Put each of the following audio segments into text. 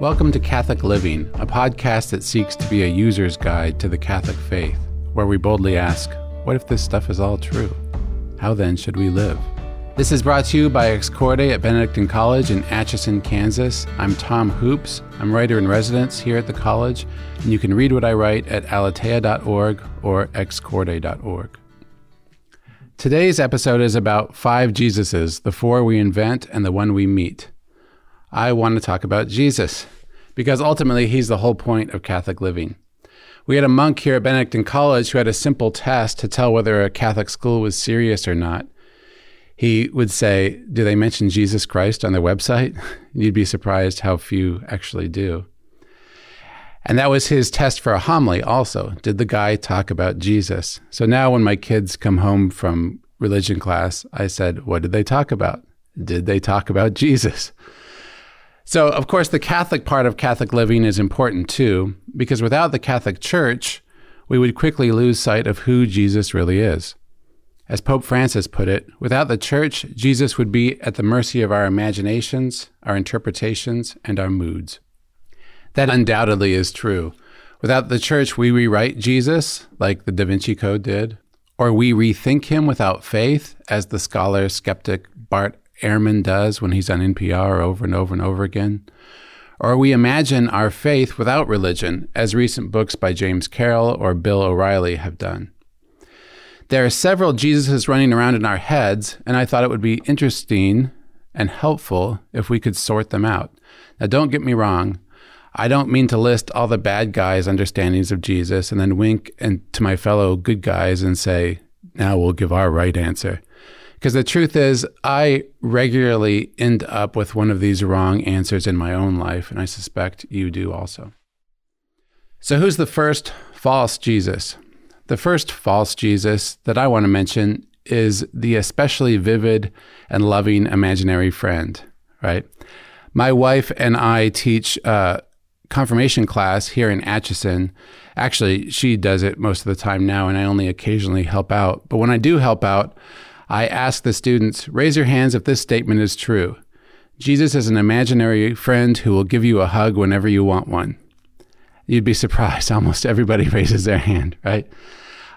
Welcome to Catholic Living, a podcast that seeks to be a user's guide to the Catholic faith, where we boldly ask, what if this stuff is all true? How then should we live? This is brought to you by Ex Corde at Benedictine College in Atchison, Kansas. I'm Tom Hoopes. I'm writer in residence here at the college, and you can read what I write at aleteia.org or excorde.org. Today's episode is about five Jesuses, the four we invent and the one we meet. I want to talk about Jesus because ultimately he's the whole point of Catholic living. We had a monk here at Benedictine College who had a simple test to tell whether a Catholic school was serious or not. He would say, Do they mention Jesus Christ on their website? You'd be surprised how few actually do. And that was his test for a homily also. Did the guy talk about Jesus? So now when my kids come home from religion class, I said, What did they talk about? Did they talk about Jesus? So, of course, the Catholic part of Catholic living is important too, because without the Catholic Church, we would quickly lose sight of who Jesus really is. As Pope Francis put it, without the Church, Jesus would be at the mercy of our imaginations, our interpretations, and our moods. That undoubtedly is true. Without the Church, we rewrite Jesus, like the Da Vinci Code did, or we rethink him without faith, as the scholar skeptic Bart Ehrman does when he's on NPR over and over and over again. Or we imagine our faith without religion, as recent books by James Carroll or Bill O'Reilly have done. There are several Jesuses running around in our heads, and I thought it would be interesting and helpful if we could sort them out. Now, don't get me wrong. I don't mean to list all the bad guys' understandings of Jesus and then wink and to my fellow good guys and say, now we'll give our right answer. Because the truth is, I regularly end up with one of these wrong answers in my own life, and I suspect you do also. So, who's the first false Jesus? The first false Jesus that I want to mention is the especially vivid and loving imaginary friend, right? My wife and I teach a confirmation class here in Atchison. Actually, she does it most of the time now, and I only occasionally help out. But when I do help out, I ask the students raise your hands if this statement is true. Jesus is an imaginary friend who will give you a hug whenever you want one. You'd be surprised. Almost everybody raises their hand, right?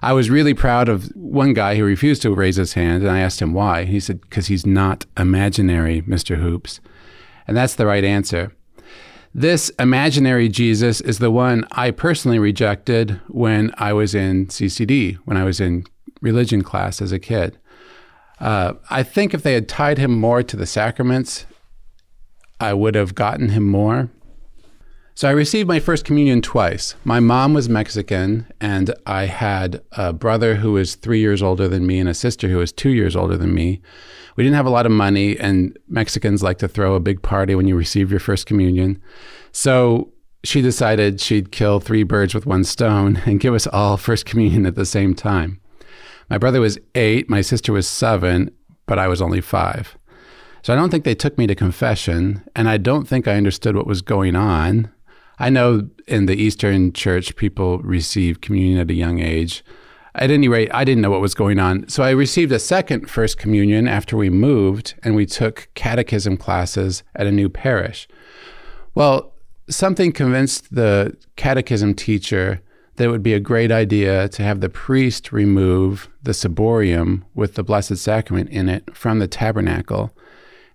I was really proud of one guy who refused to raise his hand, and I asked him why. He said, Because he's not imaginary, Mr. Hoopes. And that's the right answer. This imaginary Jesus is the one I personally rejected when I was in CCD, when I was in religion class as a kid. Uh, I think if they had tied him more to the sacraments, I would have gotten him more. So I received my first communion twice. My mom was Mexican, and I had a brother who was three years older than me and a sister who was two years older than me. We didn't have a lot of money, and Mexicans like to throw a big party when you receive your first communion. So she decided she'd kill three birds with one stone and give us all first communion at the same time. My brother was eight, my sister was seven, but I was only five. So I don't think they took me to confession, and I don't think I understood what was going on. I know in the Eastern Church, people receive communion at a young age. At any rate, I didn't know what was going on. So I received a second First Communion after we moved and we took catechism classes at a new parish. Well, something convinced the catechism teacher that it would be a great idea to have the priest remove the ciborium with the Blessed Sacrament in it from the tabernacle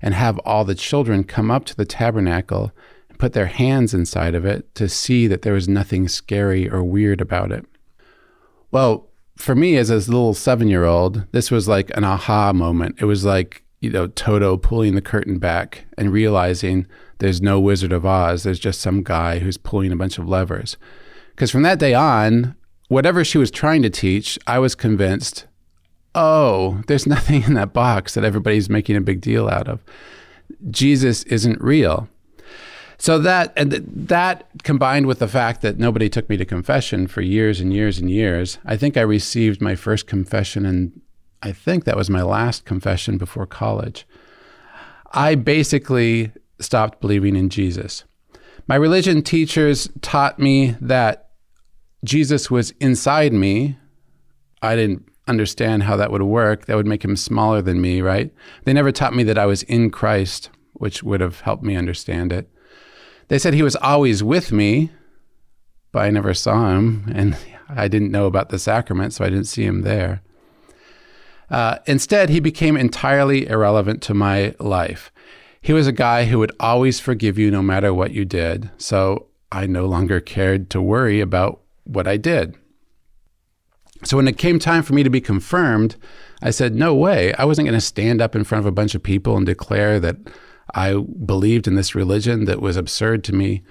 and have all the children come up to the tabernacle and put their hands inside of it to see that there was nothing scary or weird about it. Well, for me as a little seven year old, this was like an aha moment. It was like, you know, Toto pulling the curtain back and realizing there's no Wizard of Oz. There's just some guy who's pulling a bunch of levers. Because from that day on, whatever she was trying to teach, I was convinced, oh, there's nothing in that box that everybody's making a big deal out of. Jesus isn't real. So that and that combined with the fact that nobody took me to confession for years and years and years, I think I received my first confession and I think that was my last confession before college. I basically stopped believing in Jesus. My religion teachers taught me that Jesus was inside me, I didn't understand how that would work. That would make him smaller than me, right? They never taught me that I was in Christ, which would have helped me understand it. They said he was always with me, but I never saw him, and I didn't know about the sacrament, so I didn't see him there. Uh, instead, he became entirely irrelevant to my life. He was a guy who would always forgive you no matter what you did, so I no longer cared to worry about what I did. So when it came time for me to be confirmed, I said, no way. I wasn't going to stand up in front of a bunch of people and declare that I believed in this religion that was absurd to me.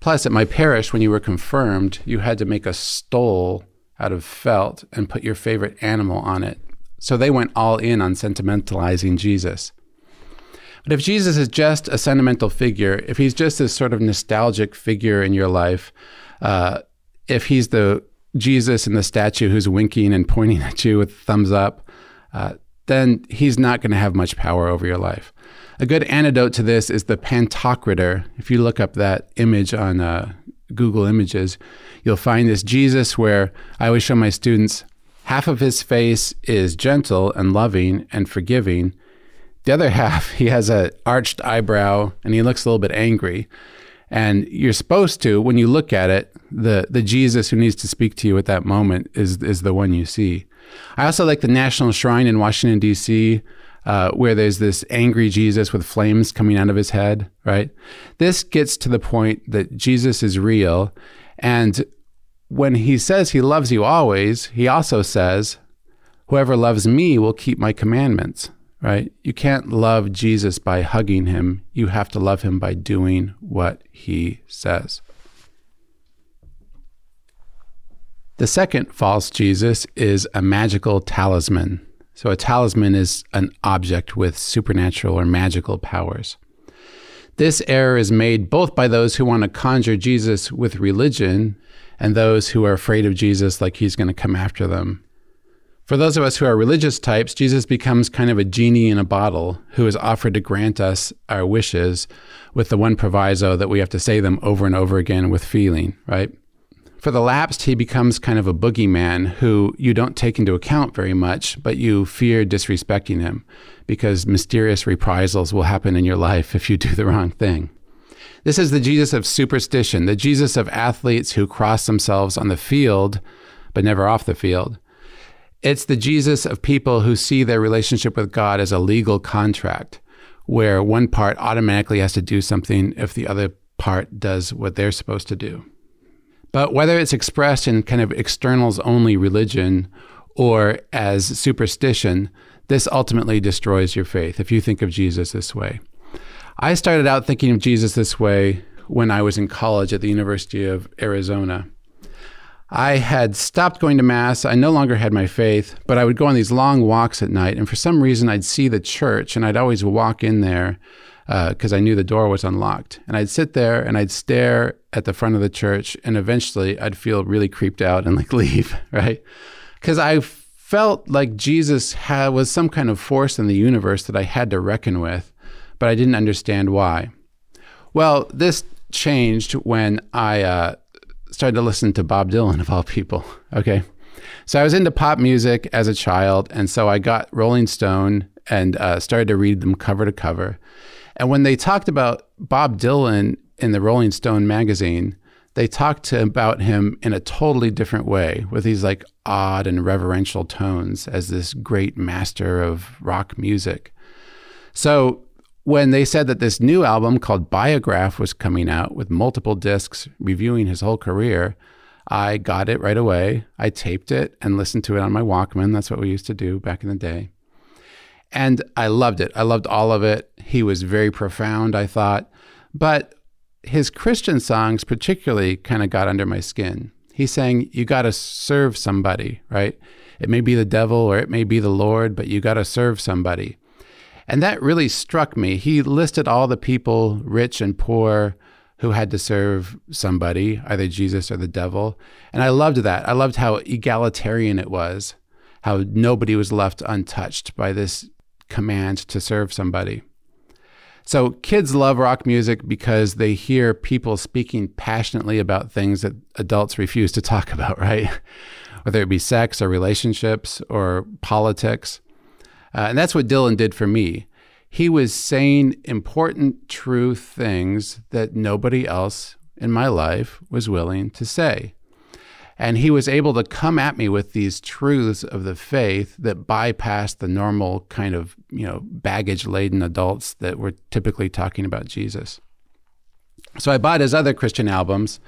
Plus, at my parish, when you were confirmed, you had to make a stole out of felt and put your favorite animal on it. So they went all in on sentimentalizing Jesus. But if Jesus is just a sentimental figure, if he's just this sort of nostalgic figure in your life, uh, if he's the Jesus in the statue who's winking and pointing at you with thumbs up, uh, then he's not going to have much power over your life. A good antidote to this is the Pantocrator. If you look up that image on uh, Google Images, you'll find this Jesus where I always show my students half of his face is gentle and loving and forgiving. The other half, he has an arched eyebrow and he looks a little bit angry. And you're supposed to, when you look at it, the, the Jesus who needs to speak to you at that moment is, is the one you see. I also like the National Shrine in Washington, D.C., uh, where there's this angry Jesus with flames coming out of his head, right? This gets to the point that Jesus is real. And when he says he loves you always, he also says, Whoever loves me will keep my commandments, right? You can't love Jesus by hugging him. You have to love him by doing what he says. The second false Jesus is a magical talisman. So, a talisman is an object with supernatural or magical powers. This error is made both by those who want to conjure Jesus with religion and those who are afraid of Jesus, like he's going to come after them. For those of us who are religious types, Jesus becomes kind of a genie in a bottle who is offered to grant us our wishes with the one proviso that we have to say them over and over again with feeling, right? For the lapsed, he becomes kind of a boogeyman who you don't take into account very much, but you fear disrespecting him because mysterious reprisals will happen in your life if you do the wrong thing. This is the Jesus of superstition, the Jesus of athletes who cross themselves on the field, but never off the field. It's the Jesus of people who see their relationship with God as a legal contract, where one part automatically has to do something if the other part does what they're supposed to do. But whether it's expressed in kind of externals only religion or as superstition, this ultimately destroys your faith if you think of Jesus this way. I started out thinking of Jesus this way when I was in college at the University of Arizona. I had stopped going to Mass. I no longer had my faith, but I would go on these long walks at night. And for some reason, I'd see the church and I'd always walk in there because uh, I knew the door was unlocked. And I'd sit there and I'd stare at the front of the church, and eventually I'd feel really creeped out and like leave, right? Because I felt like Jesus had, was some kind of force in the universe that I had to reckon with, but I didn't understand why. Well, this changed when I uh, started to listen to Bob Dylan, of all people. Okay. So I was into pop music as a child, and so I got Rolling Stone and uh, started to read them cover to cover. And when they talked about Bob Dylan in the Rolling Stone magazine, they talked about him in a totally different way with these like odd and reverential tones as this great master of rock music. So when they said that this new album called Biograph was coming out with multiple discs reviewing his whole career, I got it right away. I taped it and listened to it on my Walkman. That's what we used to do back in the day. And I loved it. I loved all of it. He was very profound, I thought. But his Christian songs, particularly, kind of got under my skin. He's saying, You got to serve somebody, right? It may be the devil or it may be the Lord, but you got to serve somebody. And that really struck me. He listed all the people, rich and poor, who had to serve somebody, either Jesus or the devil. And I loved that. I loved how egalitarian it was, how nobody was left untouched by this command to serve somebody. So kids love rock music because they hear people speaking passionately about things that adults refuse to talk about, right? Whether it be sex or relationships or politics. Uh, and that's what Dylan did for me. he was saying important, true things that nobody else in my life was willing to say. And he was able to come at me with these truths of the faith that bypassed the normal kind of, you know, baggage laden adults that were typically talking about Jesus. So I bought his other Christian albums.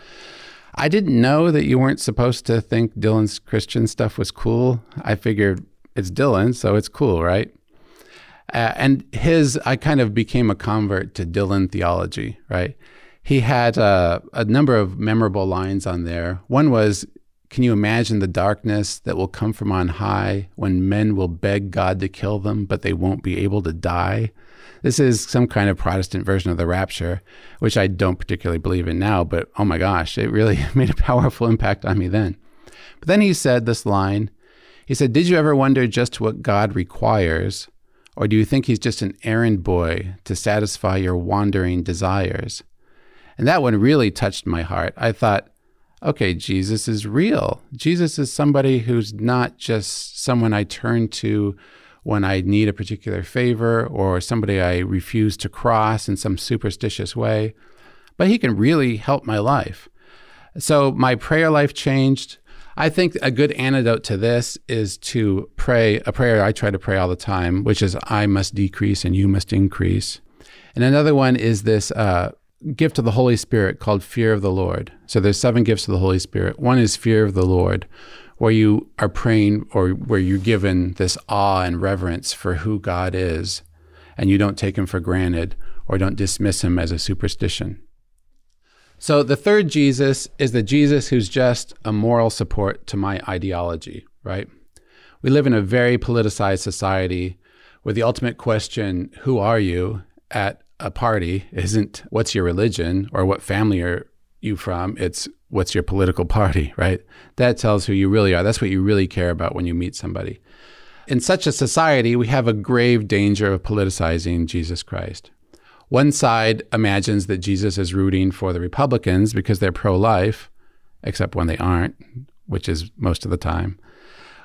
I didn't know that you weren't supposed to think Dylan's Christian stuff was cool. I figured it's Dylan, so it's cool, right? Uh, and his, I kind of became a convert to Dylan theology, right? He had uh, a number of memorable lines on there. One was, can you imagine the darkness that will come from on high when men will beg God to kill them, but they won't be able to die? This is some kind of Protestant version of the rapture, which I don't particularly believe in now, but oh my gosh, it really made a powerful impact on me then. But then he said this line He said, Did you ever wonder just what God requires? Or do you think he's just an errand boy to satisfy your wandering desires? And that one really touched my heart. I thought, okay, Jesus is real. Jesus is somebody who's not just someone I turn to when I need a particular favor or somebody I refuse to cross in some superstitious way, but he can really help my life. So my prayer life changed. I think a good antidote to this is to pray a prayer I try to pray all the time, which is I must decrease and you must increase. And another one is this uh, gift of the Holy Spirit called fear of the Lord. So there's seven gifts of the Holy Spirit. One is fear of the Lord, where you are praying or where you're given this awe and reverence for who God is, and you don't take him for granted or don't dismiss him as a superstition. So the third Jesus is the Jesus who's just a moral support to my ideology, right? We live in a very politicized society where the ultimate question, who are you, at a party isn't what's your religion or what family are you from, it's what's your political party, right? That tells who you really are. That's what you really care about when you meet somebody. In such a society, we have a grave danger of politicizing Jesus Christ. One side imagines that Jesus is rooting for the Republicans because they're pro life, except when they aren't, which is most of the time.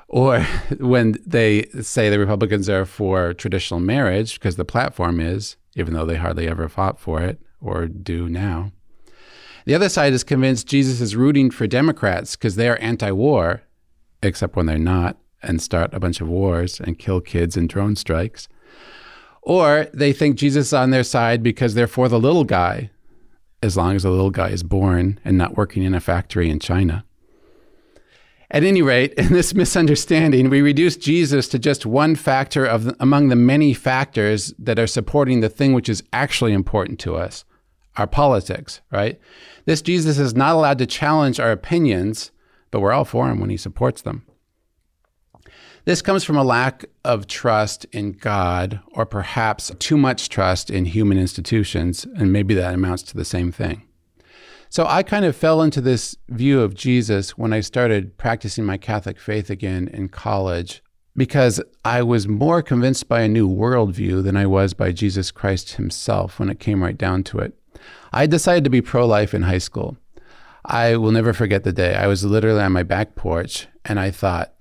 Or when they say the Republicans are for traditional marriage because the platform is, even though they hardly ever fought for it or do now. The other side is convinced Jesus is rooting for Democrats because they are anti war, except when they're not, and start a bunch of wars and kill kids in drone strikes. Or they think Jesus is on their side because they're for the little guy, as long as the little guy is born and not working in a factory in China. At any rate, in this misunderstanding, we reduce Jesus to just one factor of the, among the many factors that are supporting the thing which is actually important to us, our politics, right? This Jesus is not allowed to challenge our opinions, but we're all for him when he supports them. This comes from a lack of trust in God, or perhaps too much trust in human institutions, and maybe that amounts to the same thing. So I kind of fell into this view of Jesus when I started practicing my Catholic faith again in college because I was more convinced by a new worldview than I was by Jesus Christ himself when it came right down to it. I decided to be pro life in high school. I will never forget the day. I was literally on my back porch and I thought,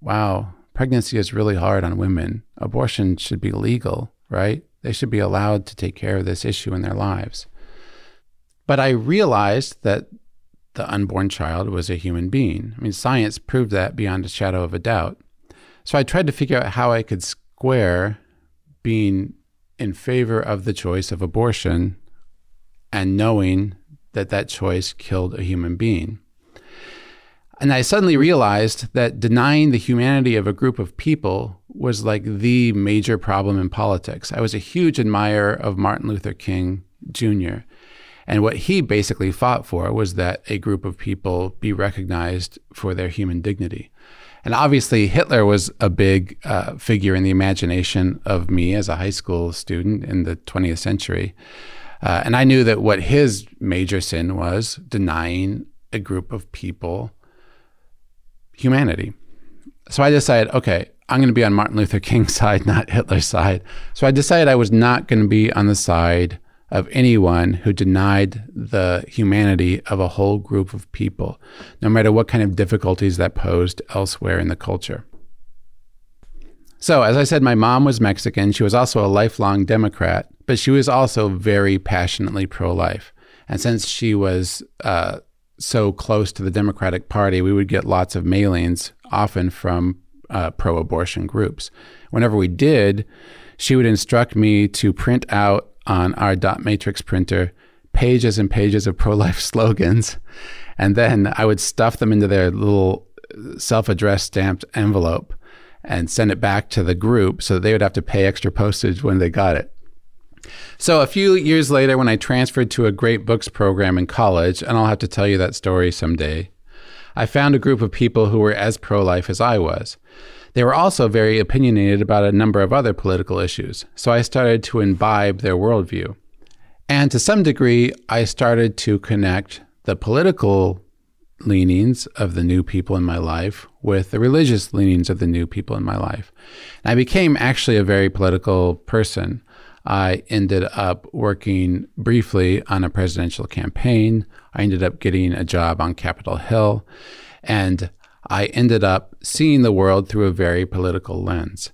wow, pregnancy is really hard on women. Abortion should be legal, right? They should be allowed to take care of this issue in their lives. But I realized that the unborn child was a human being. I mean, science proved that beyond a shadow of a doubt. So I tried to figure out how I could square being in favor of the choice of abortion and knowing that that choice killed a human being. And I suddenly realized that denying the humanity of a group of people was like the major problem in politics. I was a huge admirer of Martin Luther King Jr. And what he basically fought for was that a group of people be recognized for their human dignity. And obviously, Hitler was a big uh, figure in the imagination of me as a high school student in the 20th century. Uh, and I knew that what his major sin was denying a group of people humanity. So I decided, okay, I'm going to be on Martin Luther King's side, not Hitler's side. So I decided I was not going to be on the side of anyone who denied the humanity of a whole group of people, no matter what kind of difficulties that posed elsewhere in the culture. So, as I said, my mom was Mexican. She was also a lifelong Democrat, but she was also very passionately pro life. And since she was uh, so close to the Democratic Party, we would get lots of mailings, often from uh, pro abortion groups. Whenever we did, she would instruct me to print out on our dot matrix printer pages and pages of pro life slogans. And then I would stuff them into their little self addressed stamped envelope and send it back to the group so that they would have to pay extra postage when they got it. So, a few years later, when I transferred to a great books program in college, and I'll have to tell you that story someday, I found a group of people who were as pro life as I was. They were also very opinionated about a number of other political issues, so I started to imbibe their worldview. And to some degree, I started to connect the political leanings of the new people in my life with the religious leanings of the new people in my life. And I became actually a very political person. I ended up working briefly on a presidential campaign. I ended up getting a job on Capitol Hill. And I ended up seeing the world through a very political lens.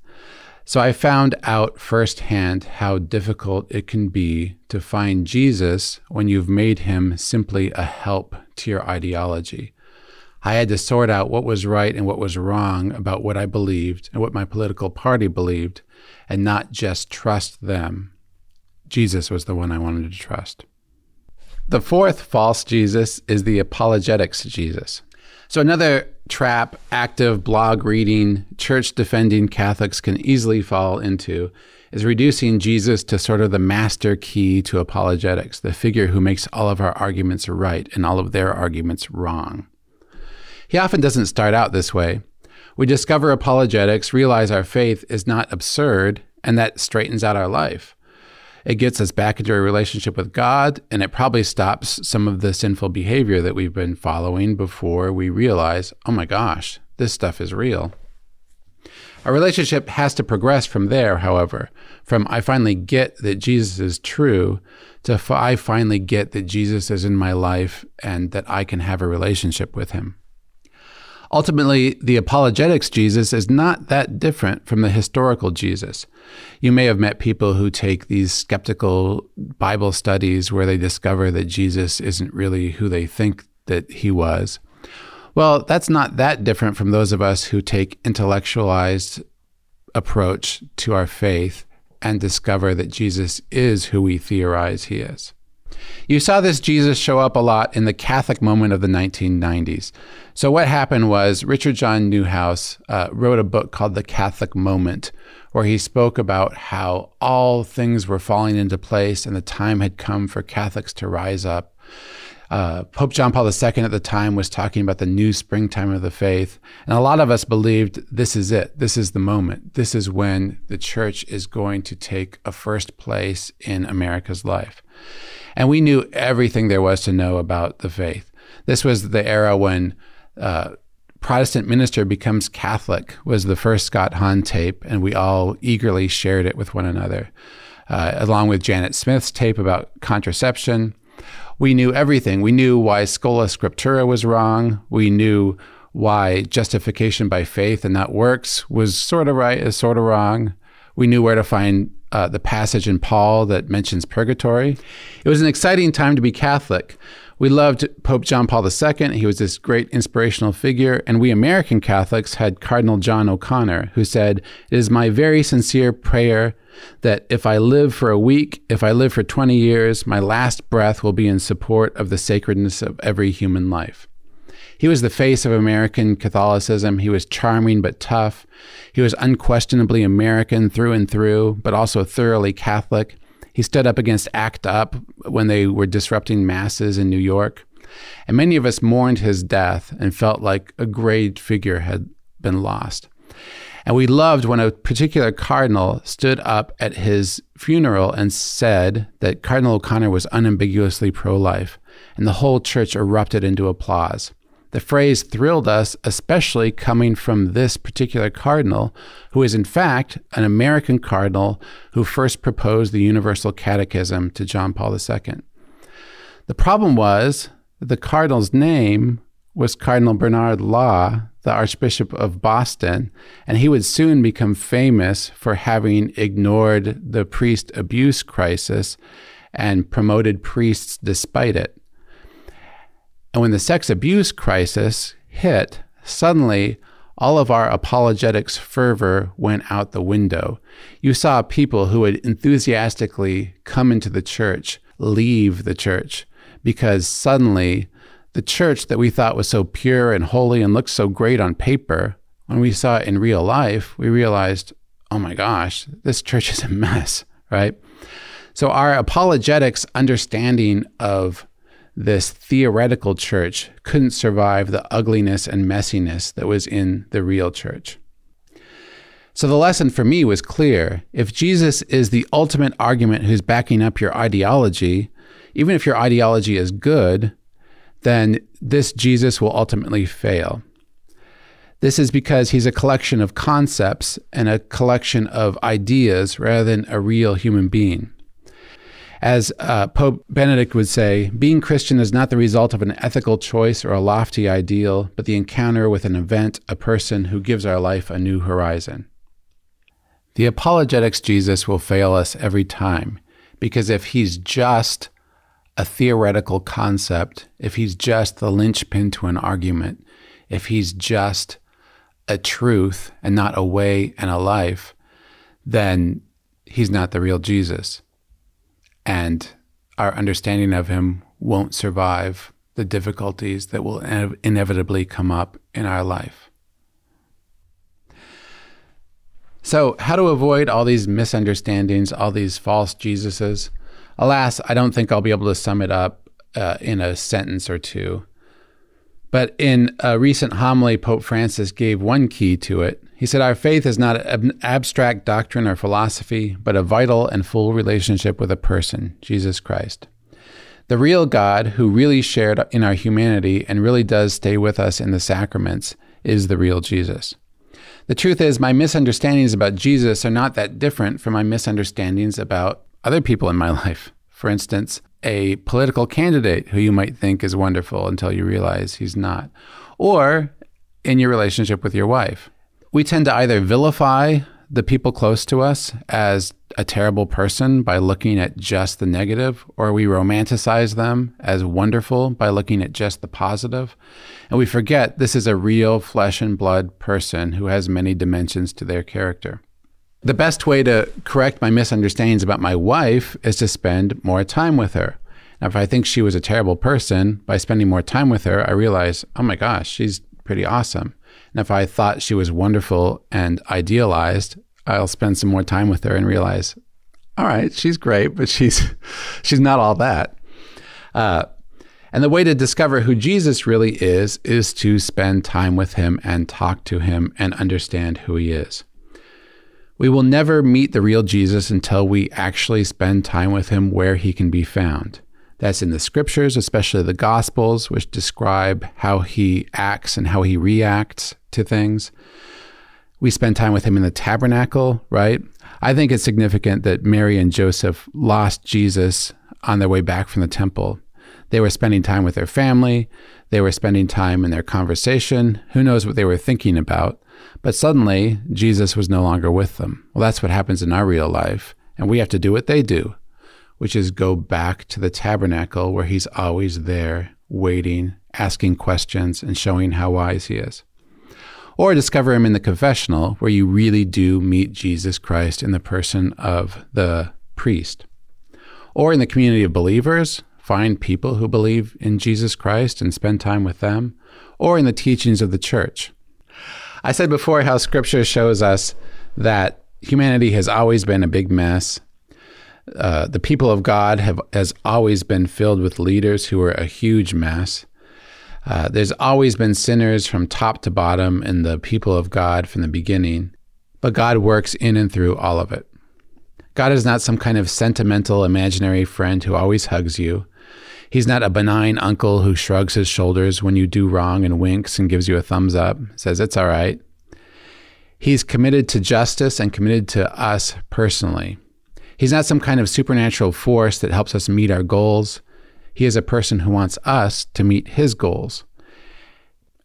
So I found out firsthand how difficult it can be to find Jesus when you've made him simply a help to your ideology. I had to sort out what was right and what was wrong about what I believed and what my political party believed, and not just trust them. Jesus was the one I wanted to trust. The fourth false Jesus is the apologetics Jesus. So, another trap active blog reading, church defending Catholics can easily fall into is reducing Jesus to sort of the master key to apologetics, the figure who makes all of our arguments right and all of their arguments wrong. He often doesn't start out this way. We discover apologetics, realize our faith is not absurd, and that straightens out our life. It gets us back into a relationship with God, and it probably stops some of the sinful behavior that we've been following before we realize, oh my gosh, this stuff is real. Our relationship has to progress from there, however, from I finally get that Jesus is true to I finally get that Jesus is in my life and that I can have a relationship with him. Ultimately, the apologetics Jesus is not that different from the historical Jesus. You may have met people who take these skeptical Bible studies where they discover that Jesus isn't really who they think that he was. Well, that's not that different from those of us who take intellectualized approach to our faith and discover that Jesus is who we theorize he is. You saw this Jesus show up a lot in the Catholic moment of the 1990s. So, what happened was Richard John Neuhaus uh, wrote a book called The Catholic Moment, where he spoke about how all things were falling into place and the time had come for Catholics to rise up. Uh, Pope John Paul II at the time was talking about the new springtime of the faith. And a lot of us believed this is it. This is the moment. This is when the church is going to take a first place in America's life. And we knew everything there was to know about the faith. This was the era when uh, Protestant minister becomes Catholic was the first Scott Hahn tape, and we all eagerly shared it with one another, uh, along with Janet Smith's tape about contraception. We knew everything. We knew why Sola Scriptura was wrong. We knew why justification by faith and not works was sort of right, is sort of wrong. We knew where to find uh, the passage in Paul that mentions purgatory. It was an exciting time to be Catholic. We loved Pope John Paul II. He was this great inspirational figure. And we American Catholics had Cardinal John O'Connor, who said, It is my very sincere prayer that if I live for a week, if I live for 20 years, my last breath will be in support of the sacredness of every human life. He was the face of American Catholicism. He was charming but tough. He was unquestionably American through and through, but also thoroughly Catholic. He stood up against ACT UP when they were disrupting masses in New York. And many of us mourned his death and felt like a great figure had been lost. And we loved when a particular cardinal stood up at his funeral and said that Cardinal O'Connor was unambiguously pro life, and the whole church erupted into applause. The phrase thrilled us, especially coming from this particular cardinal, who is in fact an American cardinal who first proposed the Universal Catechism to John Paul II. The problem was that the cardinal's name was Cardinal Bernard Law, the Archbishop of Boston, and he would soon become famous for having ignored the priest abuse crisis and promoted priests despite it. And when the sex abuse crisis hit, suddenly all of our apologetics fervor went out the window. You saw people who would enthusiastically come into the church leave the church because suddenly the church that we thought was so pure and holy and looked so great on paper, when we saw it in real life, we realized, oh my gosh, this church is a mess, right? So our apologetics understanding of this theoretical church couldn't survive the ugliness and messiness that was in the real church. So the lesson for me was clear. If Jesus is the ultimate argument who's backing up your ideology, even if your ideology is good, then this Jesus will ultimately fail. This is because he's a collection of concepts and a collection of ideas rather than a real human being. As uh, Pope Benedict would say, being Christian is not the result of an ethical choice or a lofty ideal, but the encounter with an event, a person who gives our life a new horizon. The apologetics Jesus will fail us every time, because if he's just a theoretical concept, if he's just the linchpin to an argument, if he's just a truth and not a way and a life, then he's not the real Jesus and our understanding of him won't survive the difficulties that will inevitably come up in our life. So, how to avoid all these misunderstandings, all these false Jesuses? Alas, I don't think I'll be able to sum it up uh, in a sentence or two. But in a recent homily, Pope Francis gave one key to it. He said, Our faith is not an abstract doctrine or philosophy, but a vital and full relationship with a person, Jesus Christ. The real God, who really shared in our humanity and really does stay with us in the sacraments, is the real Jesus. The truth is, my misunderstandings about Jesus are not that different from my misunderstandings about other people in my life. For instance, a political candidate who you might think is wonderful until you realize he's not, or in your relationship with your wife. We tend to either vilify the people close to us as a terrible person by looking at just the negative, or we romanticize them as wonderful by looking at just the positive. And we forget this is a real flesh and blood person who has many dimensions to their character. The best way to correct my misunderstandings about my wife is to spend more time with her. Now, if I think she was a terrible person, by spending more time with her, I realize, oh my gosh, she's pretty awesome. And if I thought she was wonderful and idealized, I'll spend some more time with her and realize, all right, she's great, but she's she's not all that. Uh, and the way to discover who Jesus really is is to spend time with him and talk to him and understand who he is. We will never meet the real Jesus until we actually spend time with him where he can be found. That's in the scriptures, especially the gospels, which describe how he acts and how he reacts to things. We spend time with him in the tabernacle, right? I think it's significant that Mary and Joseph lost Jesus on their way back from the temple. They were spending time with their family, they were spending time in their conversation. Who knows what they were thinking about? But suddenly, Jesus was no longer with them. Well, that's what happens in our real life. And we have to do what they do, which is go back to the tabernacle where he's always there, waiting, asking questions, and showing how wise he is. Or discover him in the confessional, where you really do meet Jesus Christ in the person of the priest. Or in the community of believers, find people who believe in Jesus Christ and spend time with them. Or in the teachings of the church. I said before how scripture shows us that humanity has always been a big mess. Uh, the people of God have has always been filled with leaders who are a huge mess. Uh, there's always been sinners from top to bottom in the people of God from the beginning, but God works in and through all of it. God is not some kind of sentimental, imaginary friend who always hugs you. He's not a benign uncle who shrugs his shoulders when you do wrong and winks and gives you a thumbs up, says it's all right. He's committed to justice and committed to us personally. He's not some kind of supernatural force that helps us meet our goals. He is a person who wants us to meet his goals.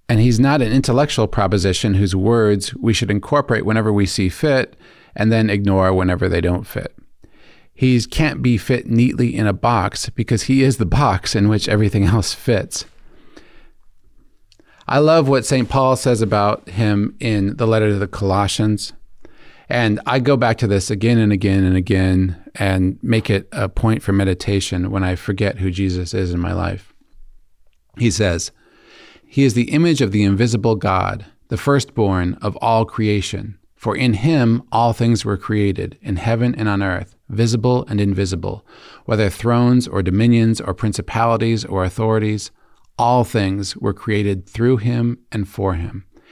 And he's not an intellectual proposition whose words we should incorporate whenever we see fit and then ignore whenever they don't fit. He can't be fit neatly in a box because he is the box in which everything else fits. I love what St. Paul says about him in the letter to the Colossians. And I go back to this again and again and again and make it a point for meditation when I forget who Jesus is in my life. He says, He is the image of the invisible God, the firstborn of all creation. For in him all things were created, in heaven and on earth, visible and invisible, whether thrones or dominions or principalities or authorities, all things were created through him and for him.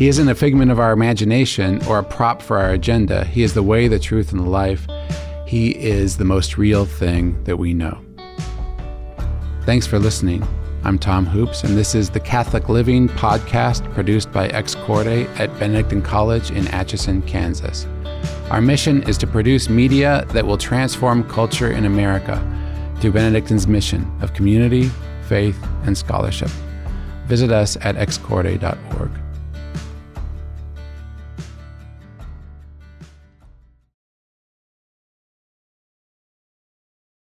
He isn't a figment of our imagination or a prop for our agenda. He is the way, the truth, and the life. He is the most real thing that we know. Thanks for listening. I'm Tom Hoopes, and this is the Catholic Living podcast produced by Ex Corde at Benedictine College in Atchison, Kansas. Our mission is to produce media that will transform culture in America through Benedictine's mission of community, faith, and scholarship. Visit us at excorde.org.